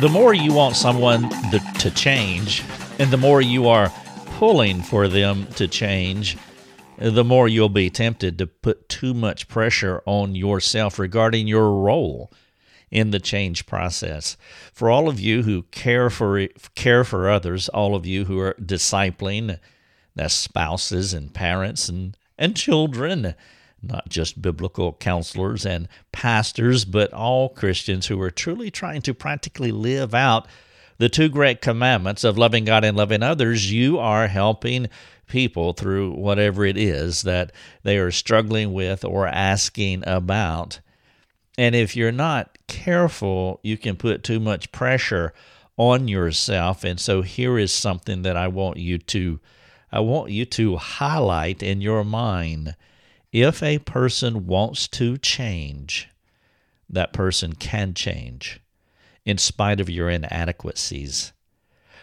the more you want someone to change, and the more you are pulling for them to change, the more you'll be tempted to put too much pressure on yourself regarding your role in the change process. For all of you who care for care for others, all of you who are discipling, that's spouses and parents and and children, not just biblical counselors and pastors, but all Christians who are truly trying to practically live out the two great commandments of loving God and loving others, you are helping people through whatever it is that they are struggling with or asking about. And if you're not careful, you can put too much pressure on yourself. And so here is something that I want you to I want you to highlight in your mind. If a person wants to change, that person can change in spite of your inadequacies.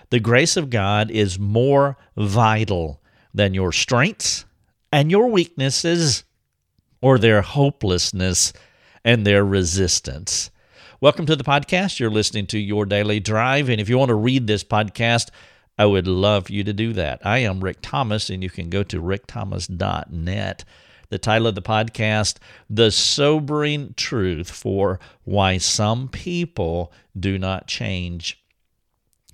The grace of God is more vital than your strengths and your weaknesses or their hopelessness and their resistance. Welcome to the podcast. You're listening to Your Daily Drive. And if you want to read this podcast, I would love you to do that. I am Rick Thomas, and you can go to rickthomas.net. The title of the podcast, The Sobering Truth for Why Some People Do Not Change.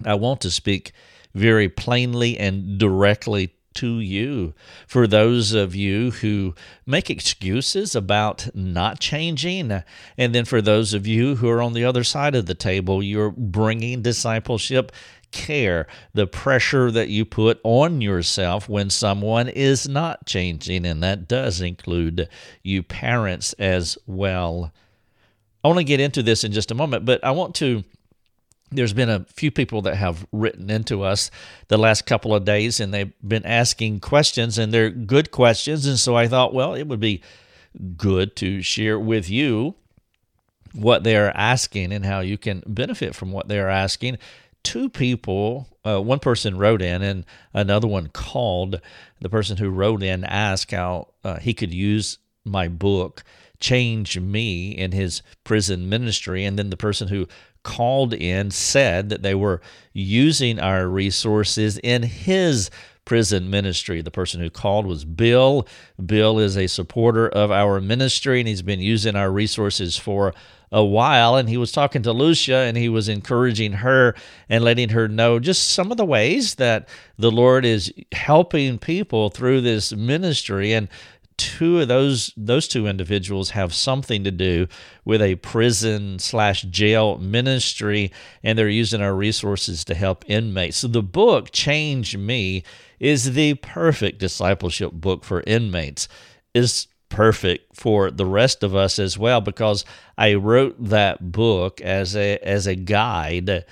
I want to speak very plainly and directly to you. For those of you who make excuses about not changing, and then for those of you who are on the other side of the table, you're bringing discipleship care, the pressure that you put on yourself when someone is not changing, and that does include you parents as well. I want to get into this in just a moment, but I want to there's been a few people that have written into us the last couple of days and they've been asking questions and they're good questions and so i thought well it would be good to share with you what they're asking and how you can benefit from what they're asking two people uh, one person wrote in and another one called. The person who wrote in asked how uh, he could use my book change me in his prison ministry. And then the person who called in said that they were using our resources in his prison ministry. The person who called was Bill. Bill is a supporter of our ministry and he's been using our resources for a while. And he was talking to Lucia and he was encouraging her and letting her know just some of the ways that the Lord is helping people through this ministry. And two of those those two individuals have something to do with a prison slash jail ministry and they're using our resources to help inmates. So the book change me is the perfect discipleship book for inmates. Is perfect for the rest of us as well because i wrote that book as a as a guide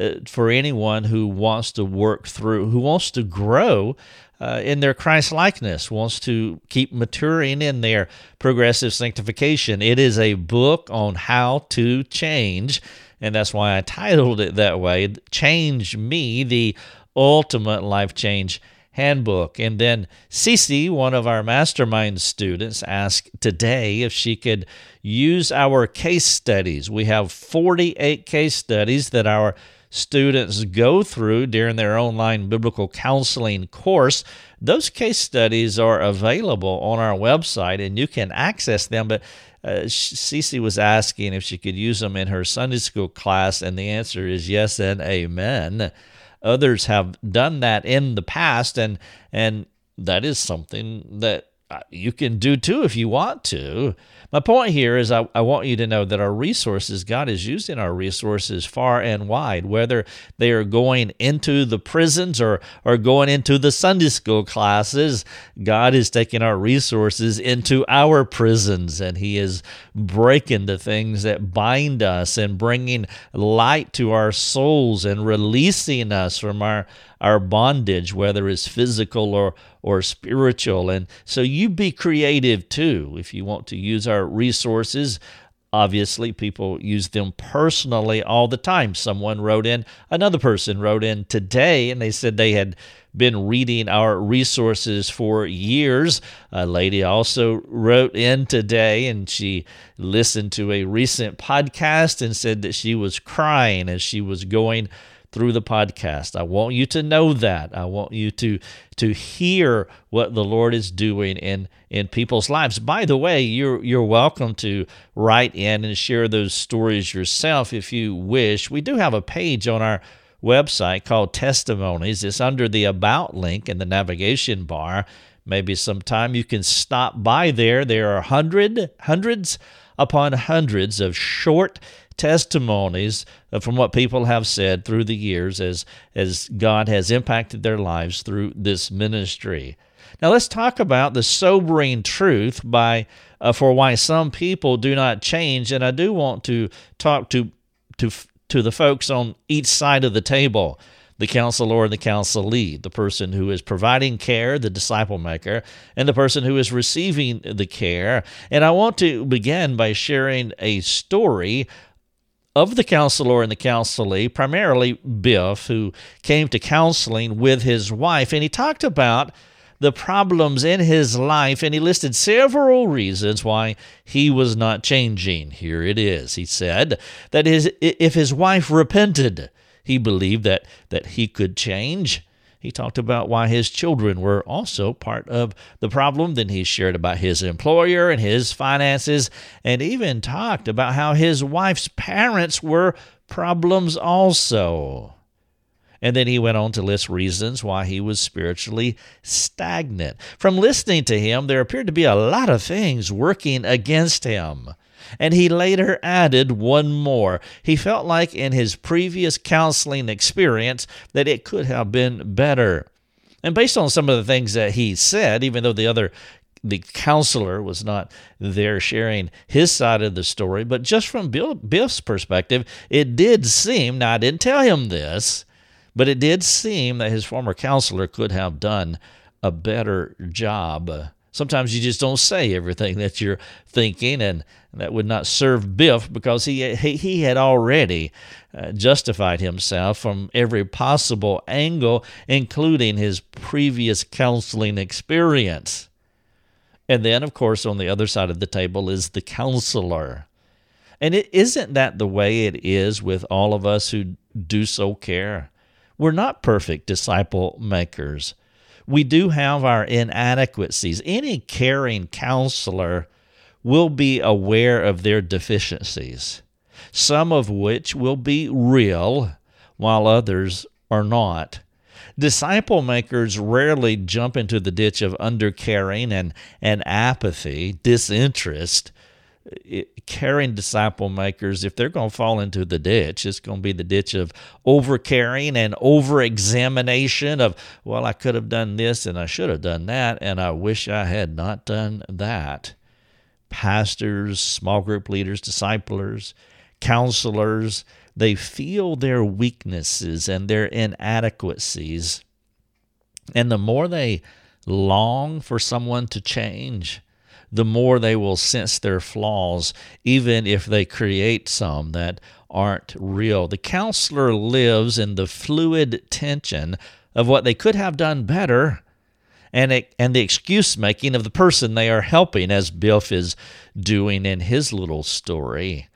uh, for anyone who wants to work through who wants to grow uh, in their Christ likeness, wants to keep maturing in their progressive sanctification. It is a book on how to change, and that's why I titled it that way Change Me, the Ultimate Life Change Handbook. And then Cece, one of our mastermind students, asked today if she could use our case studies. We have 48 case studies that our students go through during their online biblical counseling course. Those case studies are available on our website and you can access them. But uh, Cece was asking if she could use them in her Sunday school class, and the answer is yes and amen. Others have done that in the past, and and that is something that you can do too if you want to. My point here is I, I want you to know that our resources, God is using our resources far and wide, whether they are going into the prisons or, or going into the Sunday school classes. God is taking our resources into our prisons and He is breaking the things that bind us and bringing light to our souls and releasing us from our our bondage, whether it's physical or, or spiritual. And so you be creative too if you want to use our resources. Obviously, people use them personally all the time. Someone wrote in, another person wrote in today, and they said they had been reading our resources for years. A lady also wrote in today, and she listened to a recent podcast and said that she was crying as she was going through the podcast. I want you to know that. I want you to to hear what the Lord is doing in in people's lives. By the way, you're you're welcome to write in and share those stories yourself if you wish. We do have a page on our website called Testimonies. It's under the about link in the navigation bar. Maybe sometime you can stop by there. There are hundred hundreds upon hundreds of short testimonies from what people have said through the years as, as God has impacted their lives through this ministry. Now let's talk about the sobering truth by uh, for why some people do not change, and I do want to talk to to to the folks on each side of the table the counselor and the counselee, the person who is providing care, the disciple maker, and the person who is receiving the care. And I want to begin by sharing a story of the counselor and the counselee, primarily Biff, who came to counseling with his wife, and he talked about the problems in his life, and he listed several reasons why he was not changing. Here it is. He said that his, if his wife repented, he believed that, that he could change. He talked about why his children were also part of the problem. Then he shared about his employer and his finances, and even talked about how his wife's parents were problems also. And then he went on to list reasons why he was spiritually stagnant. From listening to him, there appeared to be a lot of things working against him. And he later added one more. He felt like in his previous counseling experience that it could have been better. And based on some of the things that he said, even though the other the counselor was not there sharing his side of the story, but just from Bill, Biff's perspective, it did seem, now I didn't tell him this, but it did seem that his former counselor could have done a better job Sometimes you just don't say everything that you're thinking, and that would not serve Biff because he he, he had already uh, justified himself from every possible angle, including his previous counseling experience. And then, of course, on the other side of the table is the counselor. And it isn't that the way it is with all of us who do so care. We're not perfect disciple makers we do have our inadequacies. Any caring counselor will be aware of their deficiencies, some of which will be real, while others are not. Disciple makers rarely jump into the ditch of undercaring and, and apathy, disinterest, caring disciple makers, if they're going to fall into the ditch, it's going to be the ditch of over caring and over examination of, well, I could have done this and I should have done that, and I wish I had not done that. Pastors, small group leaders, disciplers, counselors, they feel their weaknesses and their inadequacies. And the more they long for someone to change, the more they will sense their flaws, even if they create some that aren't real. The counselor lives in the fluid tension of what they could have done better and, it, and the excuse making of the person they are helping, as Biff is doing in his little story.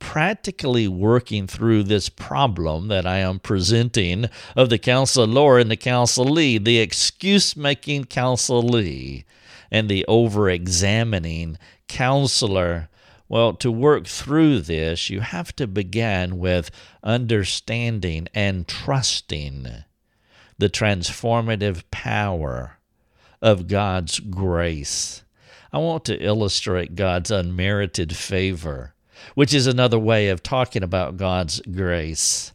Practically working through this problem that I am presenting of the counselor and the counselee, the excuse making counselee and the over examining counselor. Well, to work through this, you have to begin with understanding and trusting the transformative power of God's grace. I want to illustrate God's unmerited favor, which is another way of talking about God's grace.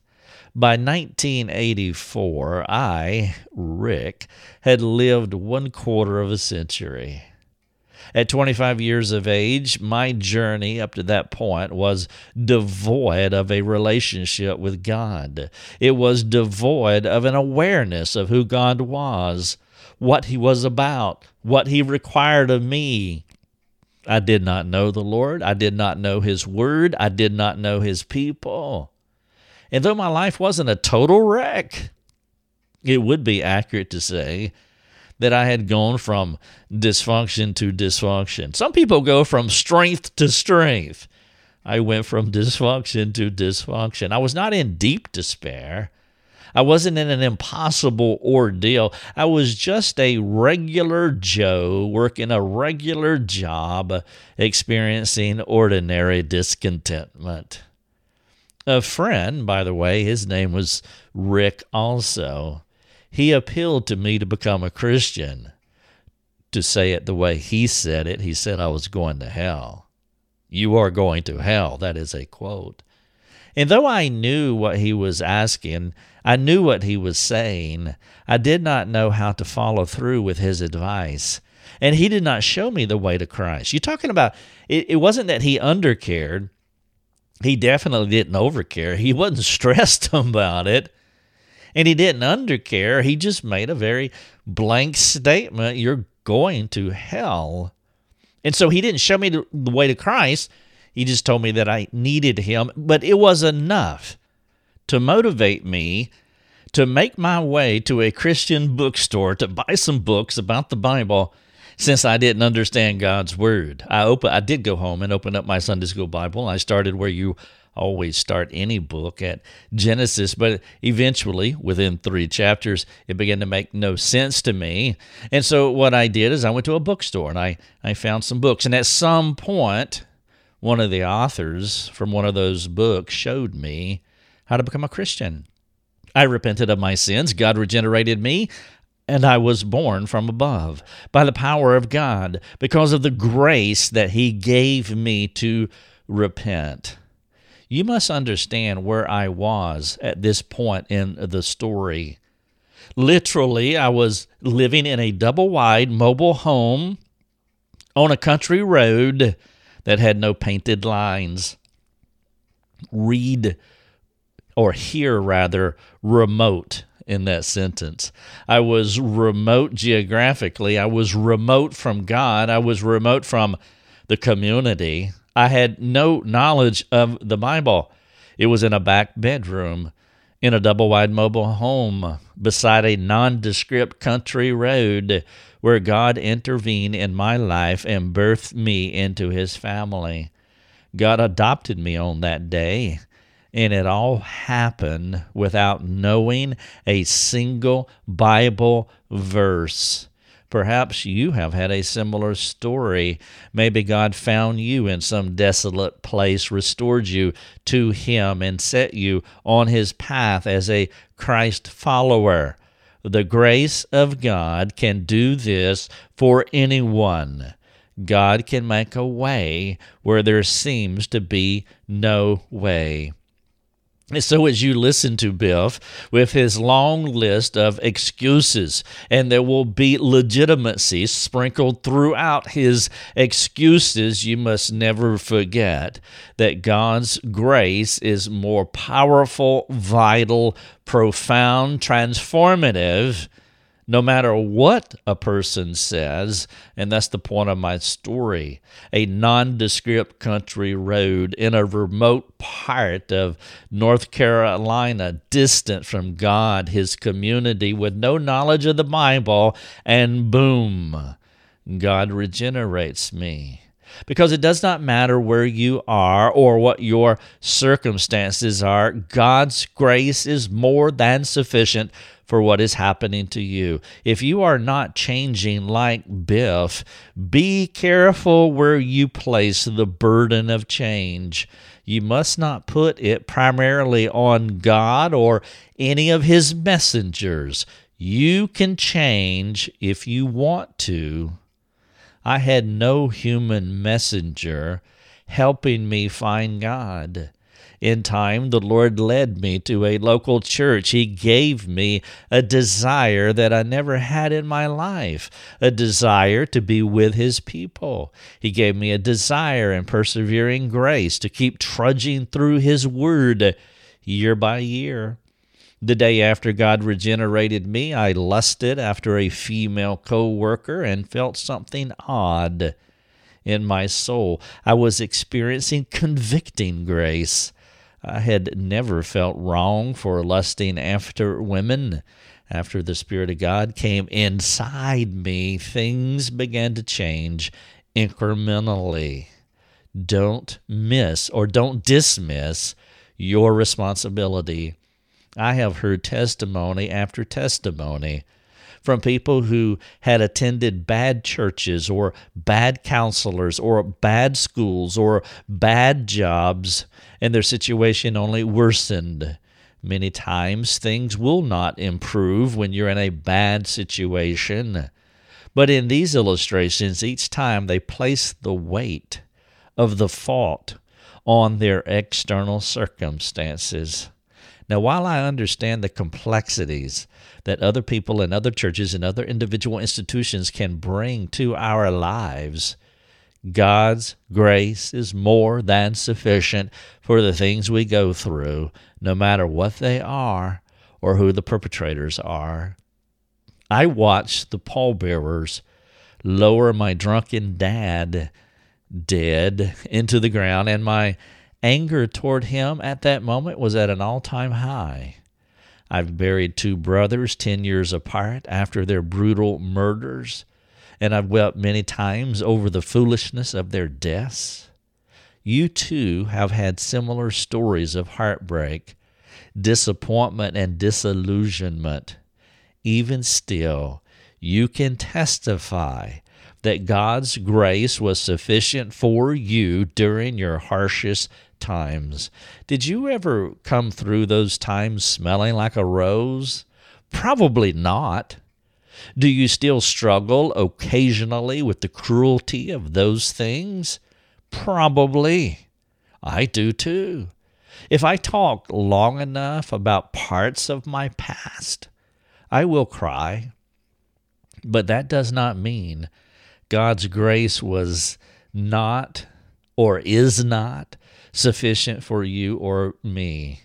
By 1984, I, Rick, had lived one quarter of a century. At 25 years of age, my journey up to that point was devoid of a relationship with God. It was devoid of an awareness of who God was, what He was about, what He required of me, I did not know the Lord. I did not know His Word. I did not know His people. And though my life wasn't a total wreck, it would be accurate to say that I had gone from dysfunction to dysfunction. Some people go from strength to strength. I went from dysfunction to dysfunction. I was not in deep despair. I wasn't in an impossible ordeal. I was just a regular Joe working a regular job, experiencing ordinary discontentment. A friend, by the way, his name was Rick also. He appealed to me to become a Christian. To say it the way he said it, he said I was going to hell. You are going to hell. That is a quote. And though I knew what he was asking, I knew what he was saying, I did not know how to follow through with his advice. And he did not show me the way to Christ. You're talking about, it, it wasn't that he undercared. He definitely didn't overcare. He wasn't stressed about it. And he didn't undercare. He just made a very blank statement You're going to hell. And so he didn't show me the, way to Christ. He just told me that I needed him. But it was enough to motivate me to make my way to a Christian bookstore to buy some books about the Bible since I didn't understand God's word. I open I did go home and open up my Sunday school Bible. I started where you always start any book at Genesis, but eventually, within three chapters, it began to make no sense to me. And so, what I did is I went to a bookstore and I, I found some books. And at some point, one of the authors from one of those books showed me how to become a Christian. I repented of my sins, God regenerated me, and I was born from above by the power of God because of the grace that He gave me to repent. You must understand where I was at this point in the story. Literally, I was living in a double wide mobile home on a country road that had no painted lines. Read, or hear rather, remote in that sentence. I was remote geographically. I was remote from God. I was remote from the community. I had no knowledge of the Bible. It was in a back bedroom in a double wide mobile home beside a nondescript country road where God intervened in my life and birthed me into his family. God adopted me on that day, and it all happened without knowing a single Bible verse. Perhaps you have had a similar story. Maybe God found you in some desolate place, restored you to Him, and set you on His path as a Christ follower. The grace of God can do this for anyone. God can make a way where there seems to be no way. So, as you listen to Biff with his long list of excuses, and there will be legitimacy sprinkled throughout his excuses, you must never forget that God's grace is more powerful, vital, profound, transformative no matter what a person says, and that's the point of my story. A nondescript country road in a remote part of North Carolina, distant from God, his community, with no knowledge of the Bible, and boom, God regenerates me because it does not matter where you are or what your circumstances are. God's grace is more than sufficient for what is happening to you. If you are not changing like Biff, be careful where you place the burden of change. You must not put it primarily on God or any of his messengers. You can change if you want to. I had no human messenger helping me find God. In time, the Lord led me to a local church. He gave me a desire that I never had in my life a desire to be with His people. He gave me a desire and persevering grace to keep trudging through His Word year by year. The day after God regenerated me, I lusted after a female co worker and felt something odd. in my soul. I was experiencing convicting grace. I had never felt wrong for lusting after women. After the Spirit of God came inside me, things began to change incrementally. Don't miss or don't dismiss your responsibility. I have heard testimony after testimony from people who had attended bad churches or bad counselors or bad schools or bad jobs, and their situation only worsened. Many times things will not improve when you're in a bad situation. But in these illustrations, each time they place the weight of the fault on their external circumstances. Now, while I understand the complexities that other people and other churches and other individual institutions can bring to our lives, God's grace is more than sufficient for the things we go through, no matter what they are or who the perpetrators are. I watched the pallbearers lower my drunken dad dead into the ground, and my anger toward him at that moment was at an all time high. I've buried two brothers 10 years apart after their brutal murders, and I've wept many times over the foolishness of their deaths. You too have had similar stories of heartbreak, disappointment, and disillusionment. Even still, you can testify that God's grace was sufficient for you during your harshest times. Did you ever come through those times smelling like a rose? Probably not. Do you still struggle occasionally with the cruelty of those things? Probably. I do too. If I talk long enough about parts of my past, I will cry. But that does not mean God's grace was not or is not sufficient for you or me.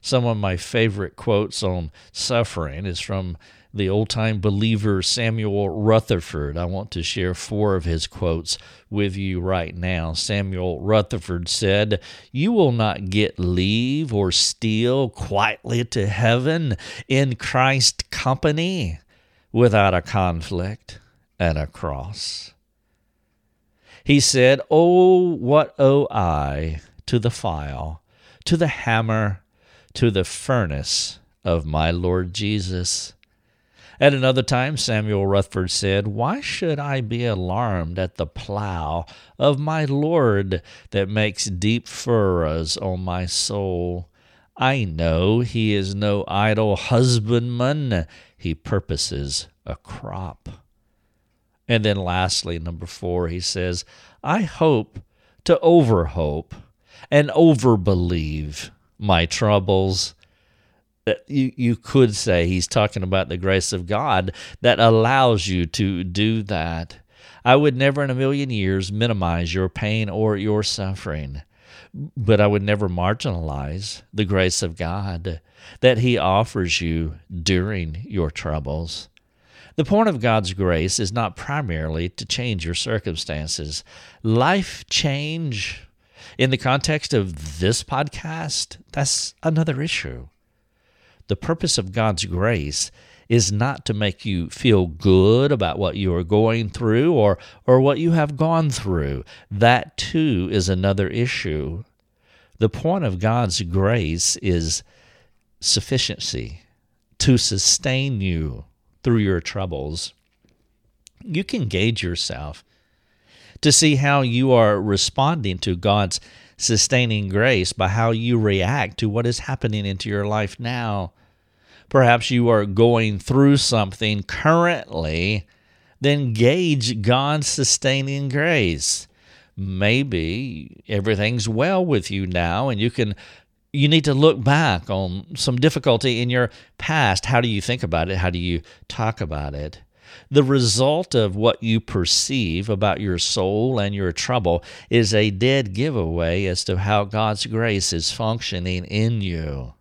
Some of my favorite quotes on suffering is from the old time believer Samuel Rutherford. I want to share four of his quotes with you right now. Samuel Rutherford said, You will not get leave or steal quietly to heaven in Christ's company without a conflict and a cross. He said, Oh, what owe I to the file, to the hammer, to the furnace of my Lord Jesus? At another time, Samuel Rutherford said, Why should I be alarmed at the plow of my Lord that makes deep furrows on my soul? I know he is no idle husbandman, he purposes a crop. And then lastly, number four, he says, I hope to overhope and overbelieve my troubles. Uh, you, you could say he's talking about the grace of God that allows you to do that. I would never in a million years minimize your pain or your suffering, but I would never marginalize the grace of God that He offers you during your troubles. The point of God's grace is not primarily to change your circumstances. Life change, in the context of this podcast, that's another issue. The purpose of God's grace is not to make you feel good about what you are going through or, or what you have gone through. That too is another issue. The point of God's grace is sufficiency to sustain you through your troubles, you can gauge yourself to see how you are responding to God's sustaining grace by how you react to what is happening into your life now. Perhaps you are going through something currently, then gauge God's sustaining grace. Maybe everything's well with you now and you can you need to look back on some difficulty in your past. How do you think about it? How do you talk about it? The result of what you perceive about your soul and your trouble is a dead giveaway as to how God's grace is functioning in you.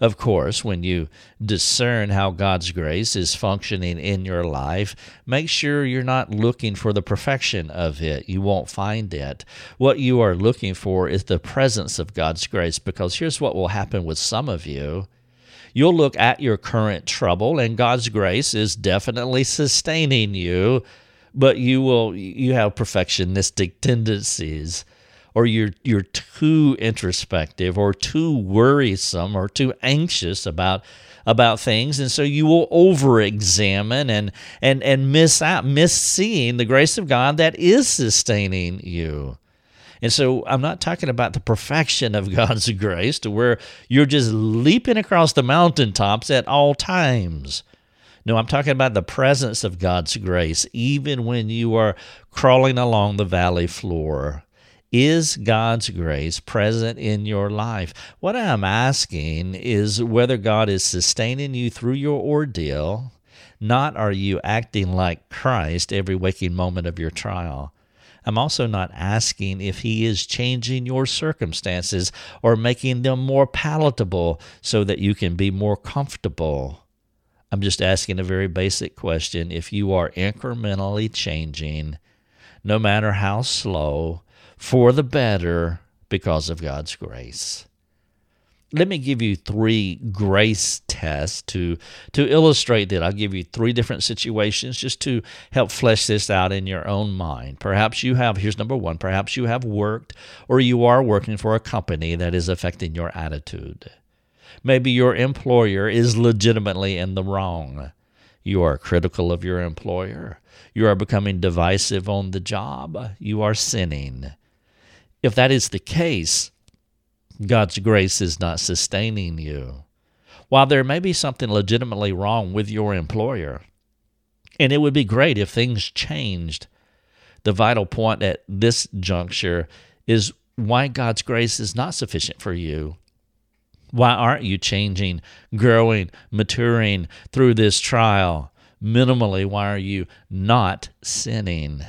Of course, when you discern how God's grace is functioning in your life, make sure you're not looking for the perfection of it. You won't find it. What you are looking for is the presence of God's grace, because here's what will happen with some of you. You'll look at your current trouble, and God's grace is definitely sustaining you, but you will you have perfectionistic tendencies or you're you're too introspective or too worrisome or too anxious about about things and so you will over examine and and and miss out miss seeing the grace of God that is sustaining you. And so I'm not talking about the perfection of God's grace to where you're just leaping across the mountaintops at all times. No, I'm talking about the presence of God's grace, even when you are crawling along the valley floor. Is God's grace present in your life? What I'm asking is whether God is sustaining you through your ordeal, not are you acting like Christ every waking moment of your trial. I'm also not asking if He is changing your circumstances or making them more palatable so that you can be more comfortable. I'm just asking a very basic question. If you are incrementally changing, no matter how slow, for the better because of God's grace. Let me give you three grace tests to, to illustrate that. I'll give you three different situations just to help flesh this out in your own mind. Perhaps you have, here's number one, perhaps you have worked or you are working for a company that is affecting your attitude. Maybe your employer is legitimately in the wrong. You are critical of your employer. You are becoming divisive on the job. You are sinning. If that is the case, God's grace is not sustaining you. While there may be something legitimately wrong with your employer, and it would be great if things changed, the vital point at this juncture is why God's grace is not sufficient for you. Why aren't you changing, growing, maturing through this trial? Minimally, why are you not sinning?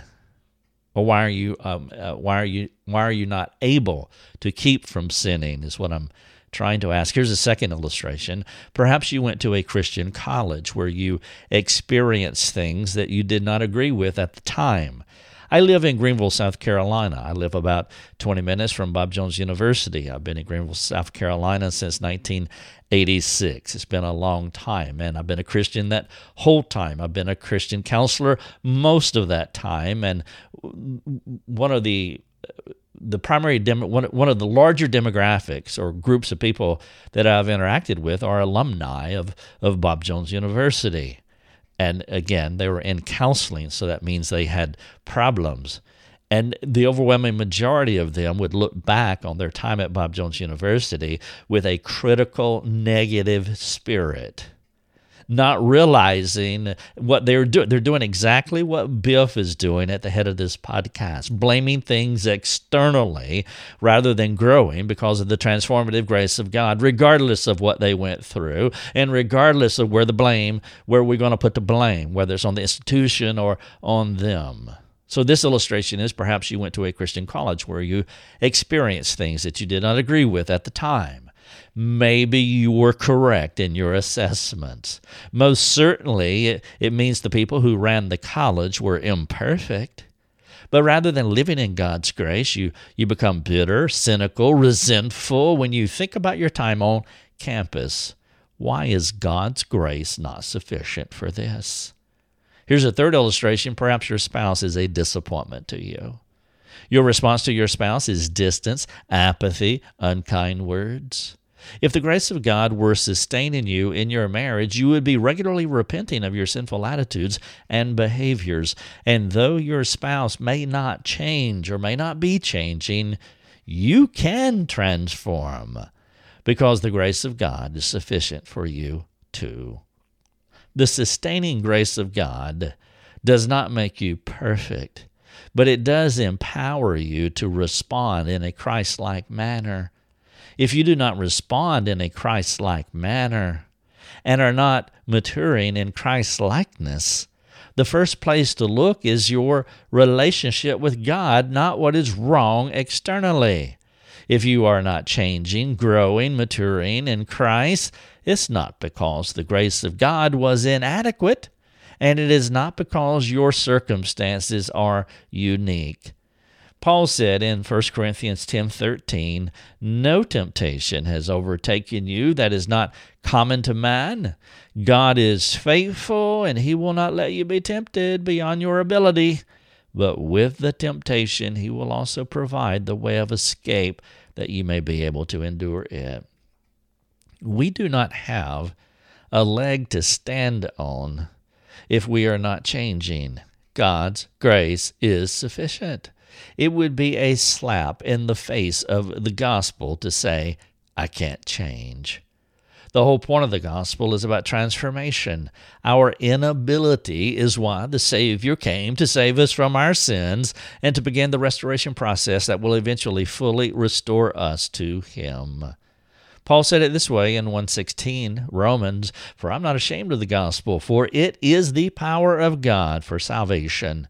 Or why are you um, uh, why are you why are you not able to keep from sinning is what i'm trying to ask here's a second illustration perhaps you went to a christian college where you experienced things that you did not agree with at the time I live in Greenville, South Carolina. I live about 20 minutes from Bob Jones University. I've been in Greenville, South Carolina since 1986. It's been a long time, and I've been a Christian that whole time. I've been a Christian counselor most of that time, and one of the the primary one, one of the larger demographics or groups of people that I've interacted with are alumni of, of Bob Jones University. And again, they were in counseling, so that means they had problems. And the overwhelming majority of them would look back on their time at Bob Jones University with a critical, negative spirit not realizing what they're doing. They're doing exactly what Biff is doing at the head of this podcast, blaming things externally rather than growing because of the transformative grace of God, regardless of what they went through and regardless of where the blame, where we're going to put the blame, whether it's on the institution or on them. So, this illustration is perhaps you went to a Christian college where you experienced things that you did not agree with at the time. Maybe you were correct in your assessments. Most certainly, it, it means the people who ran the college were imperfect. But rather than living in God's grace, you, you become bitter, cynical, resentful when you think about your time on campus. Why is God's grace not sufficient for this? Here's a third illustration. Perhaps your spouse is a disappointment to you. Your response to your spouse is distance, apathy, unkind words. If the grace of God were sustaining you in your marriage, you would be regularly repenting of your sinful attitudes and behaviors. And though your spouse may not change or may not be changing, you can transform because the grace of God is sufficient for you too. The sustaining grace of God does not make you perfect, but it does empower you to respond in a Christ like manner if you do not respond in a Christ like manner and are not maturing in Christ likeness, the first place to look is your relationship with God, not what is wrong externally. If you are not changing, growing, maturing in Christ, it's not because the grace of God was inadequate, and it is not because your circumstances are unique. Paul said in 1 Corinthians 10:13, "No temptation has overtaken you that is not common to man. God is faithful, and he will not let you be tempted beyond your ability, but with the temptation he will also provide the way of escape that you may be able to endure it." We do not have a leg to stand on if we are not changing. God's grace is sufficient. It would be a slap in the face of the gospel to say, I can't change. The whole point of the gospel is about transformation. Our inability is why the Savior came to save us from our sins and to begin the restoration process that will eventually fully restore us to Him. Paul said it this way in 116 Romans, For I'm not ashamed of the gospel, for it is the power of God for salvation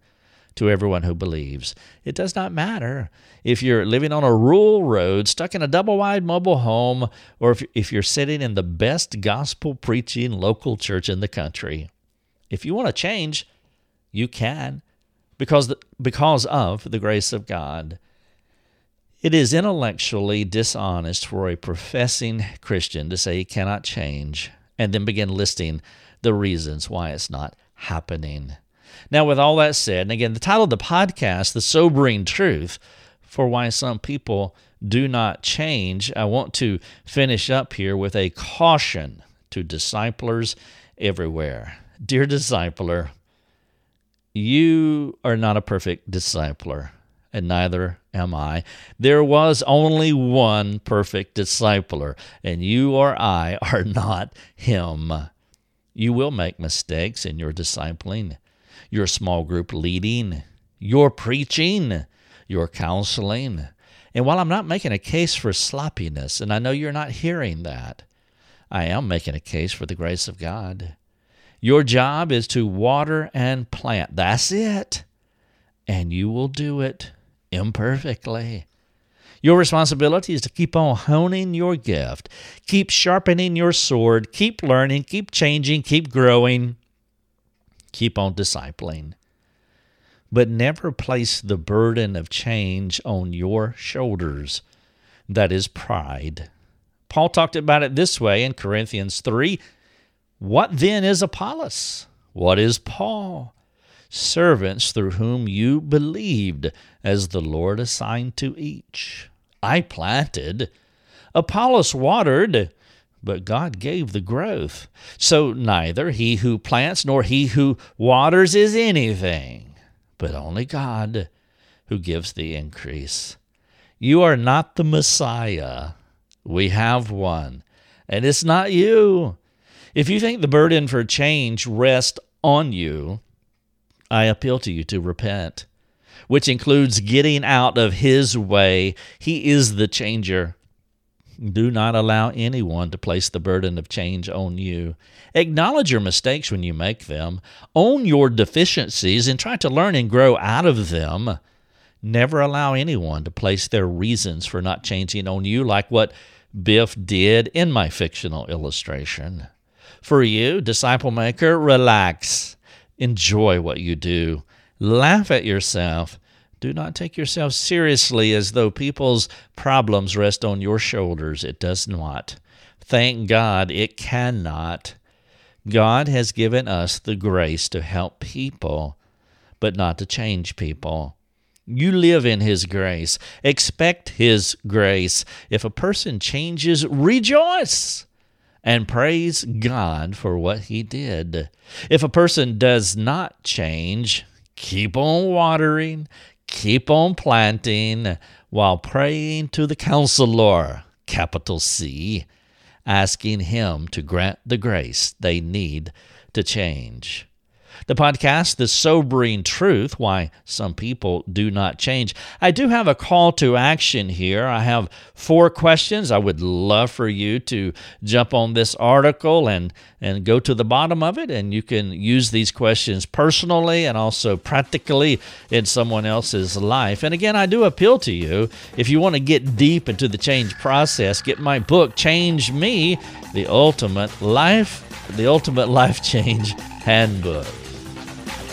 to everyone who believes. It does not matter if you're living on a rural road, stuck in a double wide mobile home, or if, if you're sitting in the best gospel preaching local church in the country. If you want to change, you can because, the, because of the grace of God. It is intellectually dishonest for a professing Christian to say he cannot change and then begin listing the reasons why it's not happening. Now, with all that said, and again, the title of the podcast, The Sobering Truth for Why Some People Do Not Change, I want to finish up here with a caution to disciplers everywhere. Dear discipler, you are not a perfect discipler, and neither am I. There was only one perfect discipler, and you or I are not him. You will make mistakes in your discipling your small group leading, your preaching, your counseling. And while I'm not making a case for sloppiness, and I know you're not hearing that, I am making a case for the grace of God. Your job is to water and plant. That's it. And you will do it imperfectly. Your responsibility is to keep on honing your gift, keep sharpening your sword, keep learning, keep changing, keep growing, keep on discipling. But never place the burden of change on your shoulders. That is pride. Paul talked about it this way in Corinthians 3 What then is Apollos? What is Paul? Servants through whom you believed, as the Lord assigned to each. I planted, Apollos watered, but God gave the growth. So neither he who plants nor he who waters is anything, but only God who gives the increase. You are not the Messiah. We have one, and it's not you. If you think the burden for change rests on you, I appeal to you to repent, which includes getting out of His way. He is the changer. Do not allow anyone to place the burden of change on you. Acknowledge your mistakes when you make them. Own your deficiencies and try to learn and grow out of them. Never allow anyone to place their reasons for not changing on you, like what Biff did in my fictional illustration. For you, disciple maker, relax. Enjoy what you do. Laugh at yourself do not take yourself seriously as though people's problems rest on your shoulders. It does not. Thank God it cannot. God has given us the grace to help people, but not to change people. You live in His grace. Expect His grace. If a person changes, rejoice and praise God for what He did. If a person does not change, keep on watering, keep on planting while praying to the counselor, capital C, asking him to grant the grace they need to change. The podcast, The Sobering Truth Why Some People Do Not Change. I do have a call to action here. I have four questions. I would love for you to jump on this article and, and go to the bottom of it, and you can use these questions personally and also practically in someone else's life. And again, I do appeal to you if you want to get deep into the change process, get my book, Change Me, the ultimate life, the ultimate life change handbook.